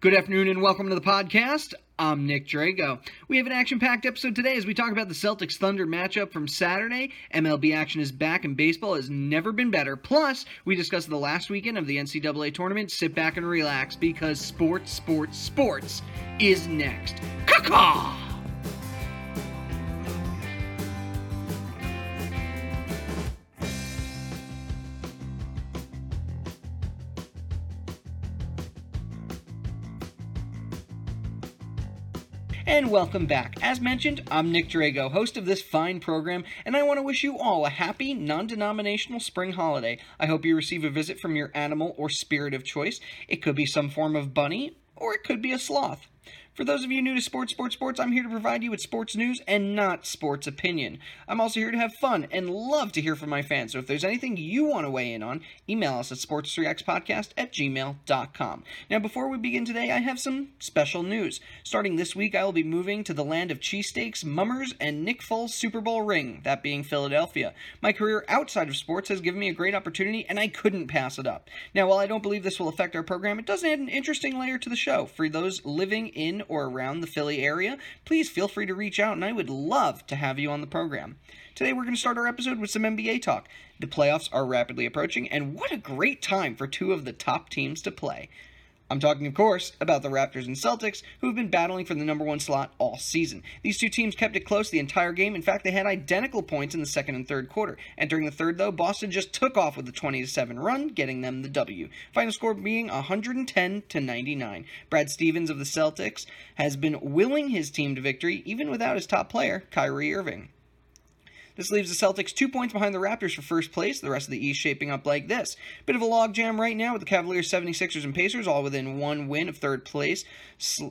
Good afternoon and welcome to the podcast. I'm Nick Drago. We have an action packed episode today as we talk about the Celtics Thunder matchup from Saturday. MLB action is back and baseball has never been better. Plus, we discuss the last weekend of the NCAA tournament. Sit back and relax because sports, sports, sports is next. Caw and welcome back. As mentioned, I'm Nick Drago, host of this fine program, and I want to wish you all a happy, non denominational spring holiday. I hope you receive a visit from your animal or spirit of choice. It could be some form of bunny, or it could be a sloth. For those of you new to Sports, Sports, Sports, I'm here to provide you with sports news and not sports opinion. I'm also here to have fun and love to hear from my fans. So if there's anything you want to weigh in on, email us at sports3xpodcast at gmail.com. Now, before we begin today, I have some special news. Starting this week, I will be moving to the land of cheesesteaks, mummers, and Nick Foles Super Bowl ring, that being Philadelphia. My career outside of sports has given me a great opportunity, and I couldn't pass it up. Now, while I don't believe this will affect our program, it does add an interesting layer to the show. For those living in or around the Philly area, please feel free to reach out and I would love to have you on the program. Today we're going to start our episode with some NBA talk. The playoffs are rapidly approaching, and what a great time for two of the top teams to play. I'm talking, of course, about the Raptors and Celtics, who have been battling for the number one slot all season. These two teams kept it close the entire game. In fact, they had identical points in the second and third quarter. Entering the third, though, Boston just took off with a 20 7 run, getting them the W. Final score being 110 to 99. Brad Stevens of the Celtics has been willing his team to victory, even without his top player, Kyrie Irving. This leaves the Celtics two points behind the Raptors for first place, the rest of the East shaping up like this. Bit of a logjam right now with the Cavaliers, 76ers, and Pacers all within one win of third place,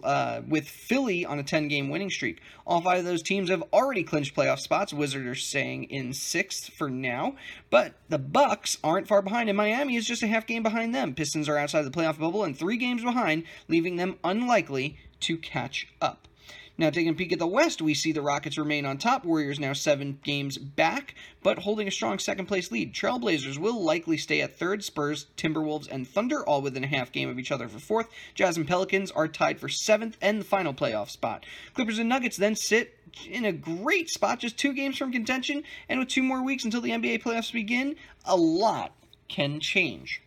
uh, with Philly on a 10 game winning streak. All five of those teams have already clinched playoff spots. Wizards are staying in sixth for now, but the Bucks aren't far behind, and Miami is just a half game behind them. Pistons are outside the playoff bubble and three games behind, leaving them unlikely to catch up. Now, taking a peek at the West, we see the Rockets remain on top. Warriors now seven games back, but holding a strong second place lead. Trailblazers will likely stay at third. Spurs, Timberwolves, and Thunder all within a half game of each other for fourth. Jazz and Pelicans are tied for seventh and the final playoff spot. Clippers and Nuggets then sit in a great spot, just two games from contention, and with two more weeks until the NBA playoffs begin, a lot can change.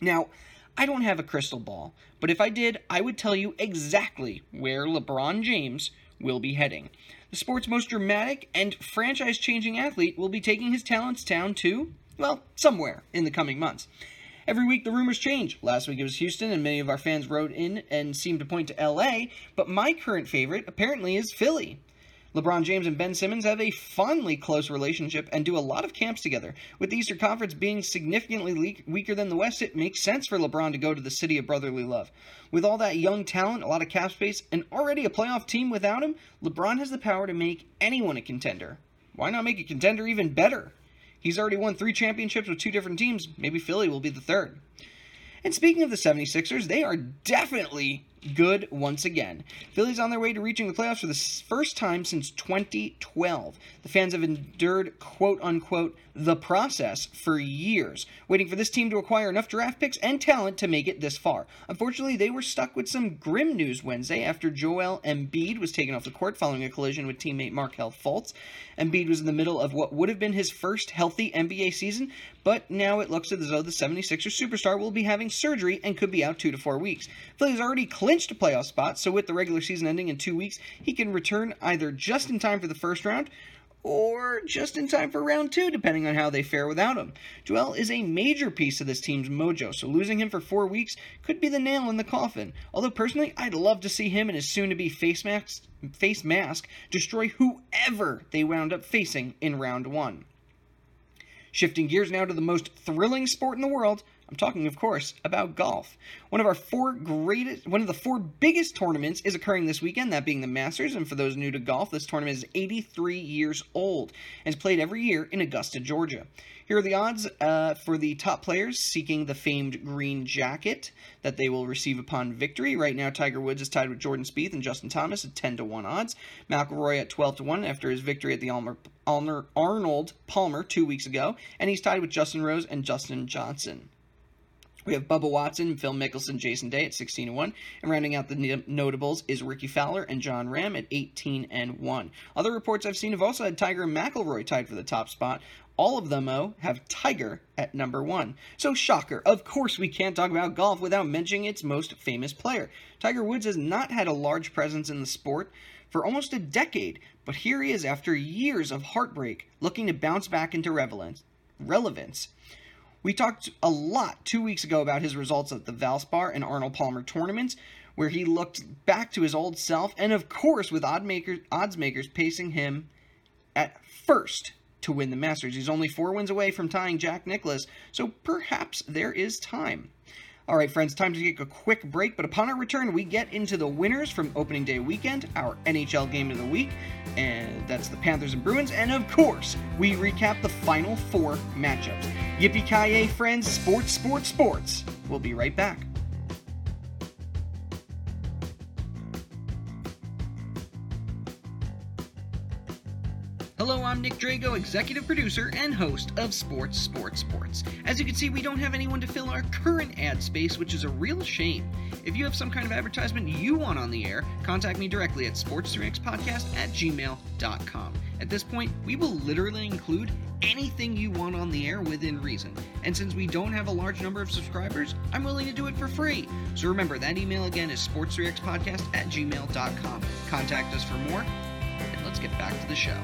Now, I don't have a crystal ball, but if I did, I would tell you exactly where LeBron James will be heading. The sport's most dramatic and franchise changing athlete will be taking his talents down to, well, somewhere in the coming months. Every week the rumors change. Last week it was Houston, and many of our fans wrote in and seemed to point to LA, but my current favorite apparently is Philly. LeBron James and Ben Simmons have a fondly close relationship and do a lot of camps together. With the Eastern Conference being significantly le- weaker than the West, it makes sense for LeBron to go to the city of brotherly love. With all that young talent, a lot of cap space, and already a playoff team without him, LeBron has the power to make anyone a contender. Why not make a contender even better? He's already won three championships with two different teams. Maybe Philly will be the third. And speaking of the 76ers, they are definitely good once again. Philly's on their way to reaching the playoffs for the first time since 2012. The fans have endured, quote unquote, the process for years, waiting for this team to acquire enough draft picks and talent to make it this far. Unfortunately, they were stuck with some grim news Wednesday after Joel Embiid was taken off the court following a collision with teammate Markelle Fultz. Embiid was in the middle of what would have been his first healthy NBA season, but now it looks as though the 76ers superstar will be having surgery and could be out two to four weeks. Philly's already clinched a playoff spot, so with the regular season ending in two weeks, he can return either just in time for the first round or just in time for round two, depending on how they fare without him. Joel is a major piece of this team's mojo, so losing him for four weeks could be the nail in the coffin. Although personally, I'd love to see him and his soon-to-be face mask, face mask destroy whoever they wound up facing in round one. Shifting gears now to the most thrilling sport in the world, I'm talking, of course, about golf. One of our four greatest, one of the four biggest tournaments is occurring this weekend, that being the Masters. And for those new to golf, this tournament is 83 years old and is played every year in Augusta, Georgia. Here are the odds uh, for the top players seeking the famed green jacket that they will receive upon victory. Right now, Tiger Woods is tied with Jordan Spieth and Justin Thomas at 10 to 1 odds. McIlroy at 12 to 1 after his victory at the Arnold Palmer two weeks ago, and he's tied with Justin Rose and Dustin Johnson. We have Bubba Watson, Phil Mickelson, Jason Day at 16 and 1, and rounding out the notables is Rickie Fowler and Jon Rahm at 18 and 1. Other reports I've seen have also had Tiger and McIlroy tied for the top spot. All of them, though, have Tiger at number one. So, shocker, of course, we can't talk about golf without mentioning its most famous player. Tiger Woods has not had a large presence in the sport for almost a decade, but here he is after years of heartbreak, looking to bounce back into relevance. relevance. We talked a lot two weeks ago about his results at the Valspar and Arnold Palmer tournaments, where he looked back to his old self, and of course, with odd makers, odds makers pacing him at first to win the Masters. He's only four wins away from tying Jack Nicklaus, so perhaps there is time. All right, friends, time to take a quick break, but upon our return, we get into the winners from opening day weekend, our NHL game of the week, and that's the Panthers and Bruins, and of course, we recap the final four matchups. Yippee ki friends, sports, sports, sports. We'll be right back. Hello, I'm Nick Drago, executive producer and host of Sports, Sports, Sports. As you can see, we don't have anyone to fill our current ad space, which is a real shame. If you have some kind of advertisement you want on the air, contact me directly at sports3xpodcast at gmail.com. At this point, we will literally include anything you want on the air within reason. And since we don't have a large number of subscribers, I'm willing to do it for free. So remember, that email again is sports3xpodcast at gmail.com. Contact us for more, and let's get back to the show.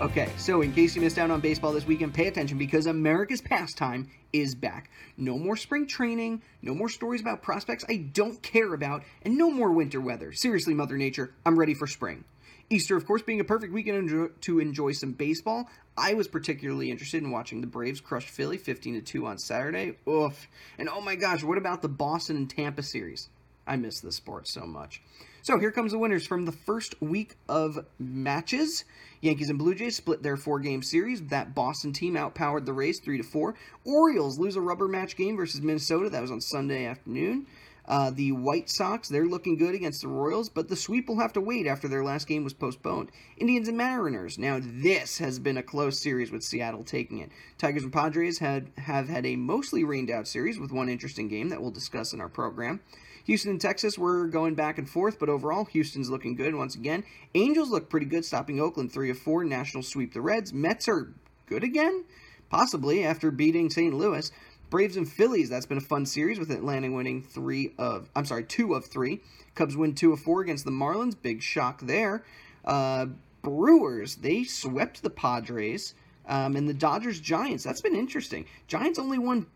Okay, so in case you missed out on baseball this weekend, pay attention because America's pastime is back. No more spring training, no more stories about prospects I don't care about, and no more winter weather. Seriously, Mother Nature, I'm ready for spring. Easter, of course, being a perfect weekend to enjoy some baseball. I was particularly interested in watching the Braves crush Philly 15 to 2 on Saturday. Oof. And oh my gosh, what about the Boston and Tampa series? I miss this sport so much. So here comes the winners from the first week of matches. Yankees and Blue Jays split their four-game series. That Boston team outpowered the Rays three to four. Orioles lose a rubber match game versus Minnesota. That was on Sunday afternoon. Uh, the White Sox, they're looking good against the Royals, but the sweep will have to wait after their last game was postponed. Indians and Mariners. Now, this has been a close series with Seattle taking it. Tigers and Padres had, have had a mostly rained out series with one interesting game that we'll discuss in our program. Houston and Texas were going back and forth, but overall, Houston's looking good once again. Angels look pretty good, stopping Oakland 3 of 4. Nationals sweep the Reds. Mets are good again? Possibly, after beating St. Louis. Braves and Phillies, that's been a fun series with Atlanta winning three of, I'm sorry, two of three. Cubs win two of four against the Marlins. Big shock there. Uh, Brewers, they swept the Padres. Um, and the Dodgers Giants, that's been interesting. Giants only won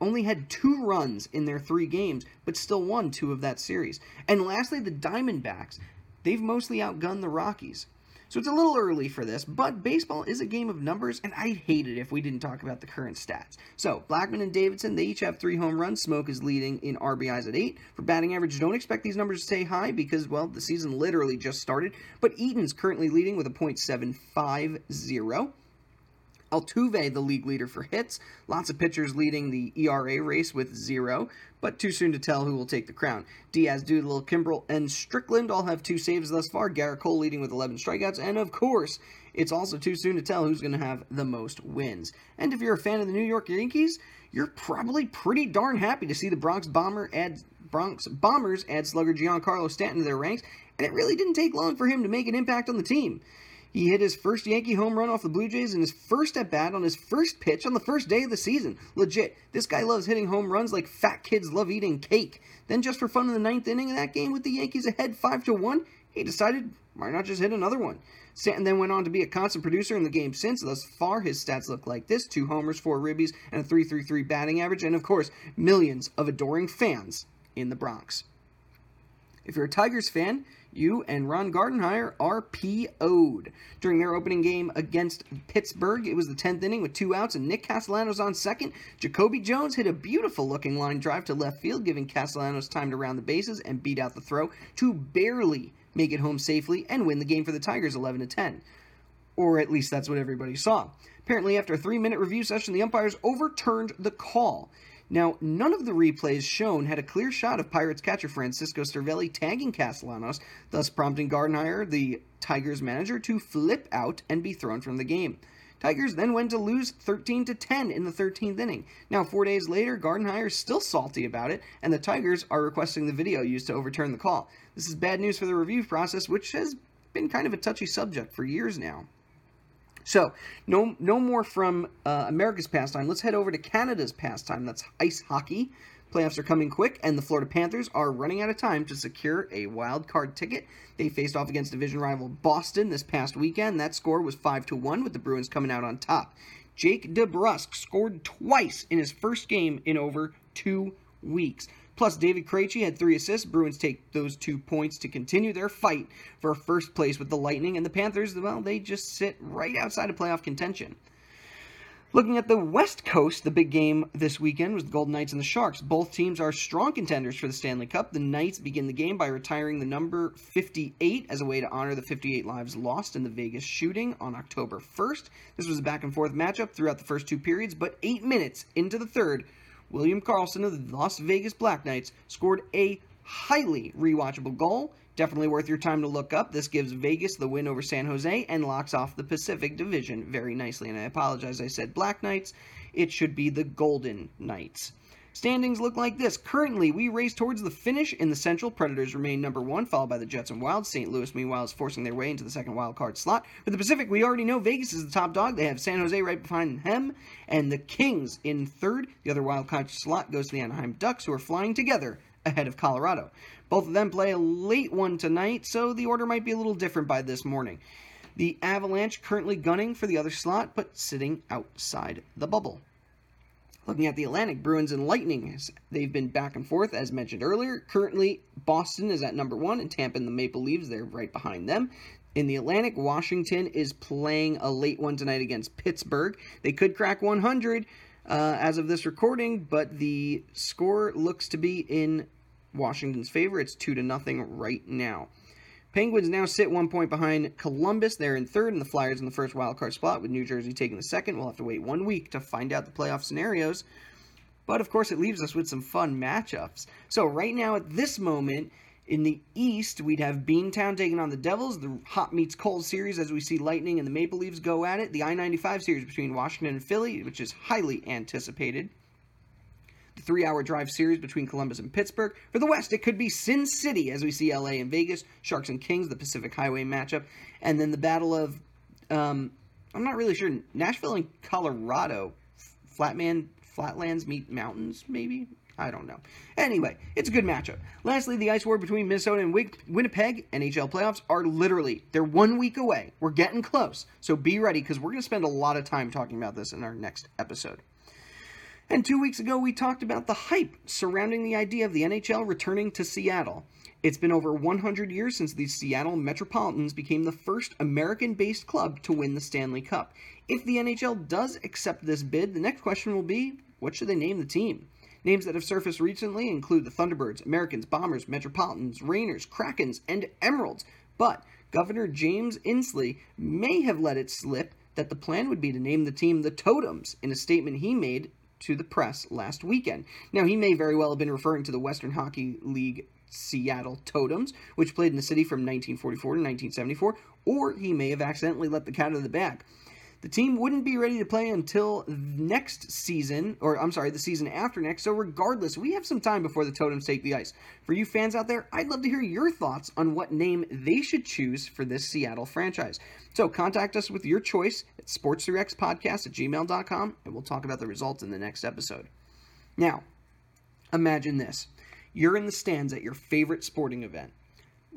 only had two runs in their three games, but still won two of that series. And lastly, the Diamondbacks. They've mostly outgunned the Rockies. So it's a little early for this, but baseball is a game of numbers, and I'd hate it if we didn't talk about the current stats. So, Blackmon and Davidson, they each have three home runs. Smoak is leading in RBIs at eight. For batting average, don't expect these numbers to stay high because, well, the season literally just started. But Eaton's currently leading with a .750. Altuve, the league leader for hits. Lots of pitchers leading the ERA race with zero, but too soon to tell who will take the crown. Diaz, Doolittle, Kimbrel, and Strickland all have two saves thus far. Gerrit Cole leading with 11 strikeouts, and of course, it's also too soon to tell who's going to have the most wins. And if you're a fan of the New York Yankees, you're probably pretty darn happy to see the Bronx Bomber add Bronx Bombers add slugger Giancarlo Stanton to their ranks, and it really didn't take long for him to make an impact on the team. He hit his first Yankee home run off the Blue Jays in his first at bat on his first pitch on the first day of the season. Legit, this guy loves hitting home runs like fat kids love eating cake. Then, just for fun in the ninth inning of that game with the Yankees ahead 5 to 1, he decided, why not just hit another one? Stanton then went on to be a constant producer in the game since. Thus far, his stats look like this two homers, four ribbies, and a 333 batting average, and of course, millions of adoring fans in the Bronx. If you're a Tigers fan, you and Ron Gardenhire are PO'd. During their opening game against Pittsburgh, it was the 10th inning with two outs and Nick Castellanos on second. Jacoby Jones hit a beautiful looking line drive to left field, giving Castellanos time to round the bases and beat out the throw to barely make it home safely and win the game for the Tigers 11 to 10. Or at least that's what everybody saw. Apparently, after a three minute review session, the umpires overturned the call. Now, none of the replays shown had a clear shot of Pirates catcher Francisco Cervelli tagging Castellanos, thus prompting Gardenhire, the Tigers manager, to flip out and be thrown from the game. Tigers then went to lose 13 to 10 in the 13th inning. Now, four days later, Gardenhire is still salty about it, and the Tigers are requesting the video used to overturn the call. This is bad news for the review process, which has been kind of a touchy subject for years now. So, no, no more from uh, America's pastime. Let's head over to Canada's pastime. That's ice hockey. Playoffs are coming quick, and the Florida Panthers are running out of time to secure a wild card ticket. They faced off against division rival Boston this past weekend. That score was 5 to 1, with the Bruins coming out on top. Jake DeBrusk scored twice in his first game in over two weeks. Plus, David Krejci had three assists. Bruins take those two points to continue their fight for first place with the Lightning, and the Panthers, well, they just sit right outside of playoff contention. Looking at the West Coast, the big game this weekend was the Golden Knights and the Sharks. Both teams are strong contenders for the Stanley Cup. The Knights begin the game by retiring the number 58 as a way to honor the 58 lives lost in the Vegas shooting on October 1st. This was a back and forth matchup throughout the first two periods, but eight minutes into the third, William Karlsson of the Las Vegas Black Knights scored a highly rewatchable goal Definitely worth your time to look up. This gives Vegas the win over San Jose and locks off the Pacific Division very nicely. And I apologize, I said Black Knights. It should be the Golden Knights. Standings look like this. Currently, we race towards the finish in the Central. Predators remain number one, followed by the Jets and Wild. St. Louis, meanwhile, is forcing their way into the second wild card slot. For the Pacific, we already know Vegas is the top dog. They have San Jose right behind them, and the Kings in third. The other wild card slot goes to the Anaheim Ducks, who are flying together ahead of Colorado. Both of them play a late one tonight, so the order might be a little different by this morning. The Avalanche currently gunning for the other slot, but sitting outside the bubble. Looking at the Atlantic, Bruins and Lightning, they've been back and forth, as mentioned earlier. Currently, Boston is at number one, and Tampa and the Maple Leafs, they're right behind them. In the Atlantic, Washington is playing a late one tonight against Pittsburgh. They could crack 100 uh, as of this recording, but the score looks to be in Washington's favor. It's two to nothing right now. Penguins now sit one point behind Columbus. They're in third, and the Flyers in the first wildcard spot, with New Jersey taking the second. We'll have to wait one week to find out the playoff scenarios. But of course, it leaves us with some fun matchups. So, right now, at this moment, in the East, we'd have Beantown taking on the Devils, the hot meets cold series as we see Lightning and the Maple Leafs go at it, the I 95 series between Washington and Philly, which is highly anticipated three hour drive series between Columbus and Pittsburgh. For the West, it could be Sin City as we see LA and Vegas, Sharks and Kings, the Pacific Highway matchup, and then the Battle of, um, I'm not really sure, Nashville and Colorado. Flatman, Flatlands meet mountains, maybe? I don't know. Anyway, it's a good matchup. Lastly, the ice war between Minnesota and Winnipeg NHL playoffs are literally they're one week away. We're getting close, so be ready because we're going to spend a lot of time talking about this in our next episode. And two weeks ago, we talked about the hype surrounding the idea of the NHL returning to Seattle. It's been over 100 years since the Seattle Metropolitans became the first American based club to win the Stanley Cup. If the NHL does accept this bid, the next question will be what should they name the team? Names that have surfaced recently include the Thunderbirds, Americans, Bombers, Metropolitans, Rainers, Krakens, and Emeralds. But Governor James Inslee may have let it slip that the plan would be to name the team the Totems in a statement he made to the press last weekend. Now, he may very well have been referring to the Western Hockey League Seattle Totems, which played in the city from 1944 to 1974, or he may have accidentally let the cat out of the bag. The team wouldn't be ready to play until next season, or I'm sorry, the season after next. So, regardless, we have some time before the Totems take the ice. For you fans out there, I'd love to hear your thoughts on what name they should choose for this Seattle franchise. So, contact us with your choice at sports3xpodcast at gmail.com, and we'll talk about the results in the next episode. Now, imagine this you're in the stands at your favorite sporting event.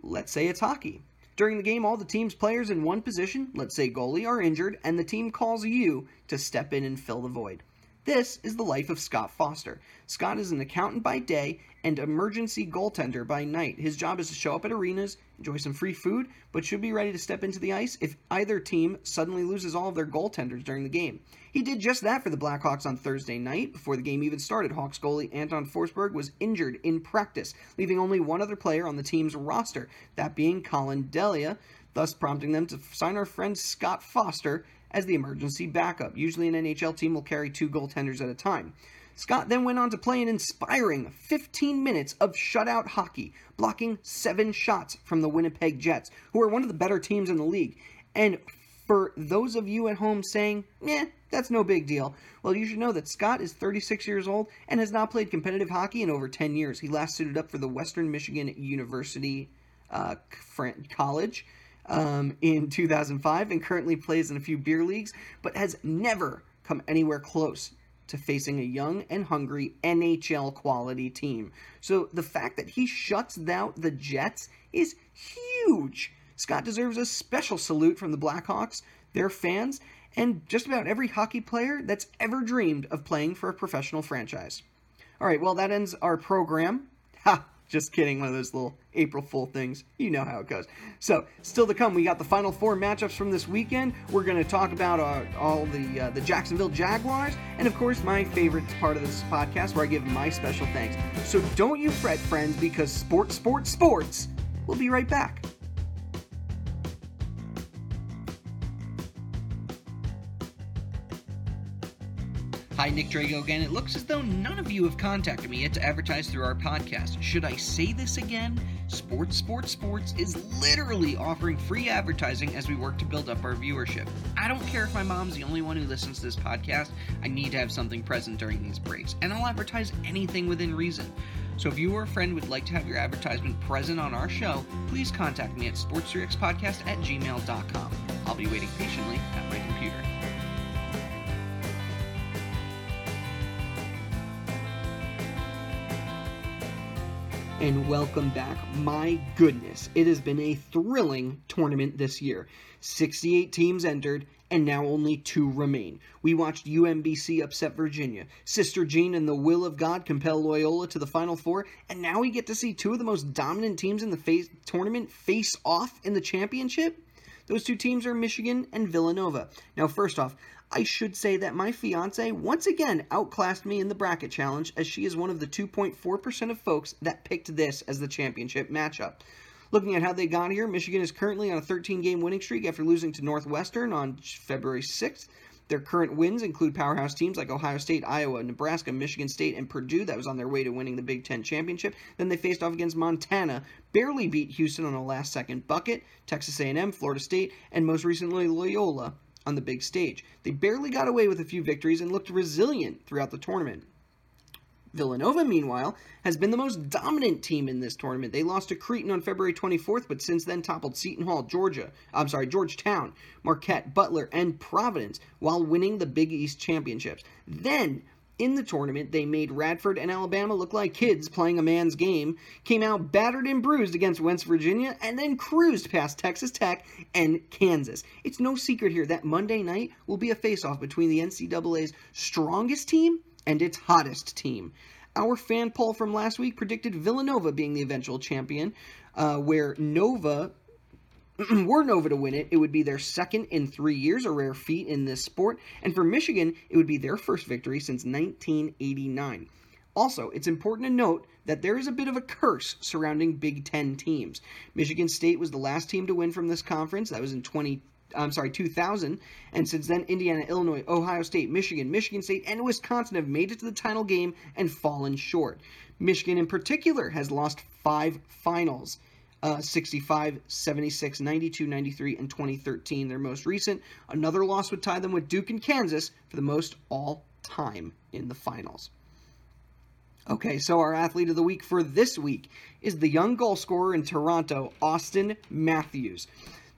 Let's say it's hockey. During the game, all the team's players in one position, let's say goalie, are injured, and the team calls you to step in and fill the void. This is the life of Scott Foster. Scott is an accountant by day and emergency goaltender by night. His job is to show up at arenas, enjoy some free food, but should be ready to step into the ice if either team suddenly loses all of their goaltenders during the game. He did just that for the Blackhawks on Thursday night. Before the game even started, Hawks goalie Anton Forsberg was injured in practice, leaving only one other player on the team's roster, that being Collin Delia, thus prompting them to sign our friend Scott Foster as the emergency backup. Usually, an NHL team will carry two goaltenders at a time. Scott then went on to play an inspiring 15 minutes of shutout hockey, blocking seven shots from the Winnipeg Jets, who are one of the better teams in the league. And for those of you at home saying, eh, that's no big deal, well, you should know that Scott is 36 years old and has not played competitive hockey in over 10 years. He last suited up for the Western Michigan University uh, College um, in 2005 and currently plays in a few beer leagues, but has never come anywhere close to facing a young and hungry NHL quality team. So the fact that he shuts out the Jets is huge. Scott deserves a special salute from the Blackhawks, their fans, and just about every hockey player that's ever dreamed of playing for a professional franchise. All right, well, that ends our program. Ha! Just kidding, one of those little April Fool things. You know how it goes. So, still to come, we got the final four matchups from this weekend. We're going to talk about uh, all the uh, the Jacksonville Jaguars, and of course, my favorite part of this podcast, where I give my special thanks. So don't you fret, friends, because sports, sports, sports. We'll be right back. Hi, Nick Drago again. It looks as though none of you have contacted me yet to advertise through our podcast. Should I say this again? Sports, Sports, Sports is literally offering free advertising as we work to build up our viewership. I don't care if my mom's the only one who listens to this podcast, I need to have something present during these breaks, and I'll advertise anything within reason. So if you or a friend would like to have your advertisement present on our show, please contact me at sports3xpodcast at gmail.com. I'll be waiting patiently at my computer. And welcome back. My goodness, it has been a thrilling tournament this year. 68 teams entered, and now only two remain. We watched UMBC upset Virginia, Sister Jean and the Will of God compel Loyola to the Final Four, and now we get to see two of the most dominant teams in the face- tournament face off in the championship? Those two teams are Michigan and Villanova. Now, first off, I should say that my fiance once again outclassed me in the bracket challenge as she is one of the 2.4% of folks that picked this as the championship matchup. Looking at how they got here, Michigan is currently on a 13 game winning streak after losing to Northwestern on February 6th. Their current wins include powerhouse teams like Ohio State, Iowa, Nebraska, Michigan State, and Purdue that was on their way to winning the Big Ten championship. Then they faced off against Montana, barely beat Houston on a last-second bucket, Texas A&M, Florida State, and most recently Loyola on the big stage. They barely got away with a few victories and looked resilient throughout the tournament. Villanova, meanwhile, has been the most dominant team in this tournament. They lost to Creighton on February 24th, but since then toppled Seton Hall, Georgia, I'm sorry, Georgetown, Marquette, Butler, and Providence while winning the Big East championships. Then in the tournament, they made Radford and Alabama look like kids playing a man's game, came out battered and bruised against West Virginia, and then cruised past Texas Tech and Kansas. It's no secret here that Monday night will be a face-off between the NCAA's strongest team and its hottest team. Our fan poll from last week predicted Villanova being the eventual champion, uh, where Nova were Nova to win it, it would be their second in three years, a rare feat in this sport. And for Michigan, it would be their first victory since 1989. Also, it's important to note that there is a bit of a curse surrounding Big Ten teams. Michigan State was the last team to win from this conference. That was in 20. I'm sorry, 2000. And since then, Indiana, Illinois, Ohio State, Michigan, Michigan State, and Wisconsin have made it to the title game and fallen short. Michigan, in particular, has lost five finals uh, 65, 76, 92, 93, and 2013, their most recent. Another loss would tie them with Duke and Kansas for the most all time in the finals. Okay, so our athlete of the week for this week is the young goal scorer in Toronto, Auston Matthews.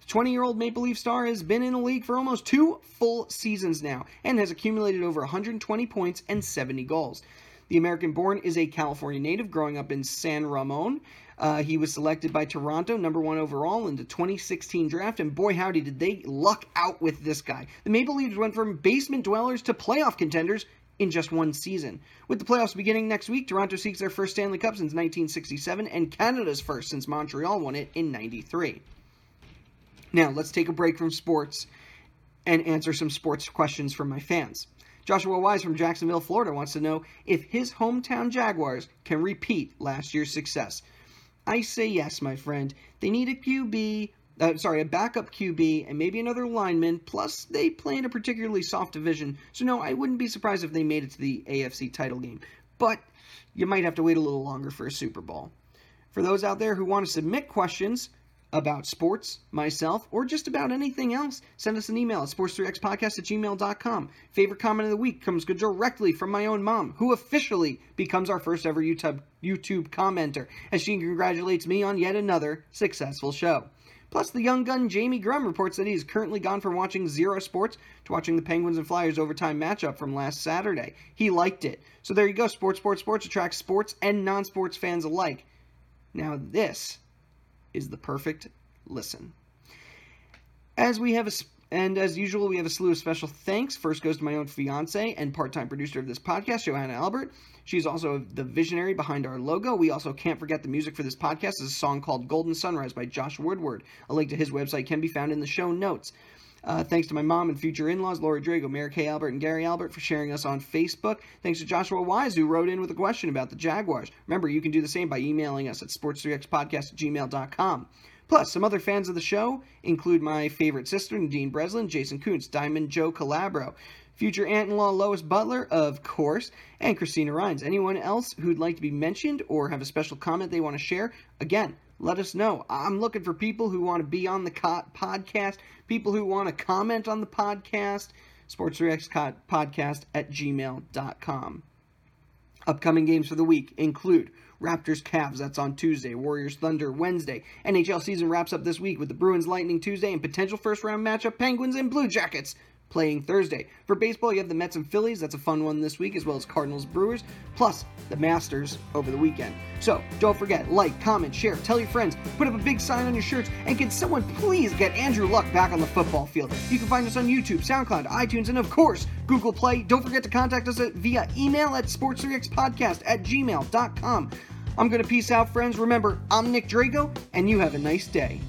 The 20 year old Maple Leaf star has been in the league for almost two full seasons now and has accumulated over 120 points and 70 goals. The American born is a California native growing up in San Ramon. Uh, he was selected by Toronto, number one overall, in the 2016 draft, and boy, howdy, did they luck out with this guy. The Maple Leafs went from basement dwellers to playoff contenders in just one season. With the playoffs beginning next week, Toronto seeks their first Stanley Cup since 1967 and Canada's first since Montreal won it in 93. Now, let's take a break from sports and answer some sports questions from my fans. Joshua Wise from Jacksonville, Florida wants to know if his hometown Jaguars can repeat last year's success. I say yes, my friend. They need a QB, uh, sorry, a backup QB, and maybe another lineman. Plus, they play in a particularly soft division, so no, I wouldn't be surprised if they made it to the AFC title game. But you might have to wait a little longer for a Super Bowl. For those out there who want to submit questions, about sports, myself, or just about anything else, send us an email at sports3xpodcast at gmail.com. Favorite comment of the week comes directly from my own mom, who officially becomes our first ever YouTube, YouTube commenter, as she congratulates me on yet another successful show. Plus, the young gun Jamie Grum reports that he is currently gone from watching zero sports to watching the Penguins and Flyers overtime matchup from last Saturday. He liked it. So there you go. Sports, sports, sports attracts sports and non sports fans alike. Now, this is the perfect listen. As we have a and as usual, we have a slew of special thanks. First goes to my own fiance and part-time producer of this podcast, Johanna Albert. She's also the visionary behind our logo. We also can't forget the music for this podcast is a song called Golden Sunrise by Josh Woodward. A link to his website can be found in the show notes. Uh, thanks to my mom and future in laws, Lori Drago, Mary Kay Albert, and Gary Albert, for sharing us on Facebook. Thanks to Joshua Wise, who wrote in with a question about the Jaguars. Remember, you can do the same by emailing us at sports3xpodcast at gmail.com. Plus, some other fans of the show include my favorite sister, Nadine Breslin, Jason Koontz, Diamond Joe Calabro, future aunt in law Lois Butler, of course, and Christina Rhines. Anyone else who'd like to be mentioned or have a special comment they want to share, again, let us know. I'm looking for people who want to be on the podcast, people who want to comment on the podcast. Sports3X podcast at gmail.com. Upcoming games for the week include Raptors Cavs, that's on Tuesday. Warriors Thunder Wednesday. NHL season wraps up this week with the Bruins Lightning Tuesday and potential first round matchup Penguins and Blue Jackets playing Thursday. For baseball, you have the Mets and Phillies. That's a fun one this week, as well as Cardinals Brewers, plus the Masters over the weekend. So don't forget, like, comment, share, tell your friends, put up a big sign on your shirts, and can someone please get Andrew Luck back on the football field? You can find us on YouTube, SoundCloud, iTunes, and of course, Google Play. Don't forget to contact us via email at sports3xpodcast at gmail.com. I'm going to peace out, friends. Remember, I'm Nick Drago, and you have a nice day.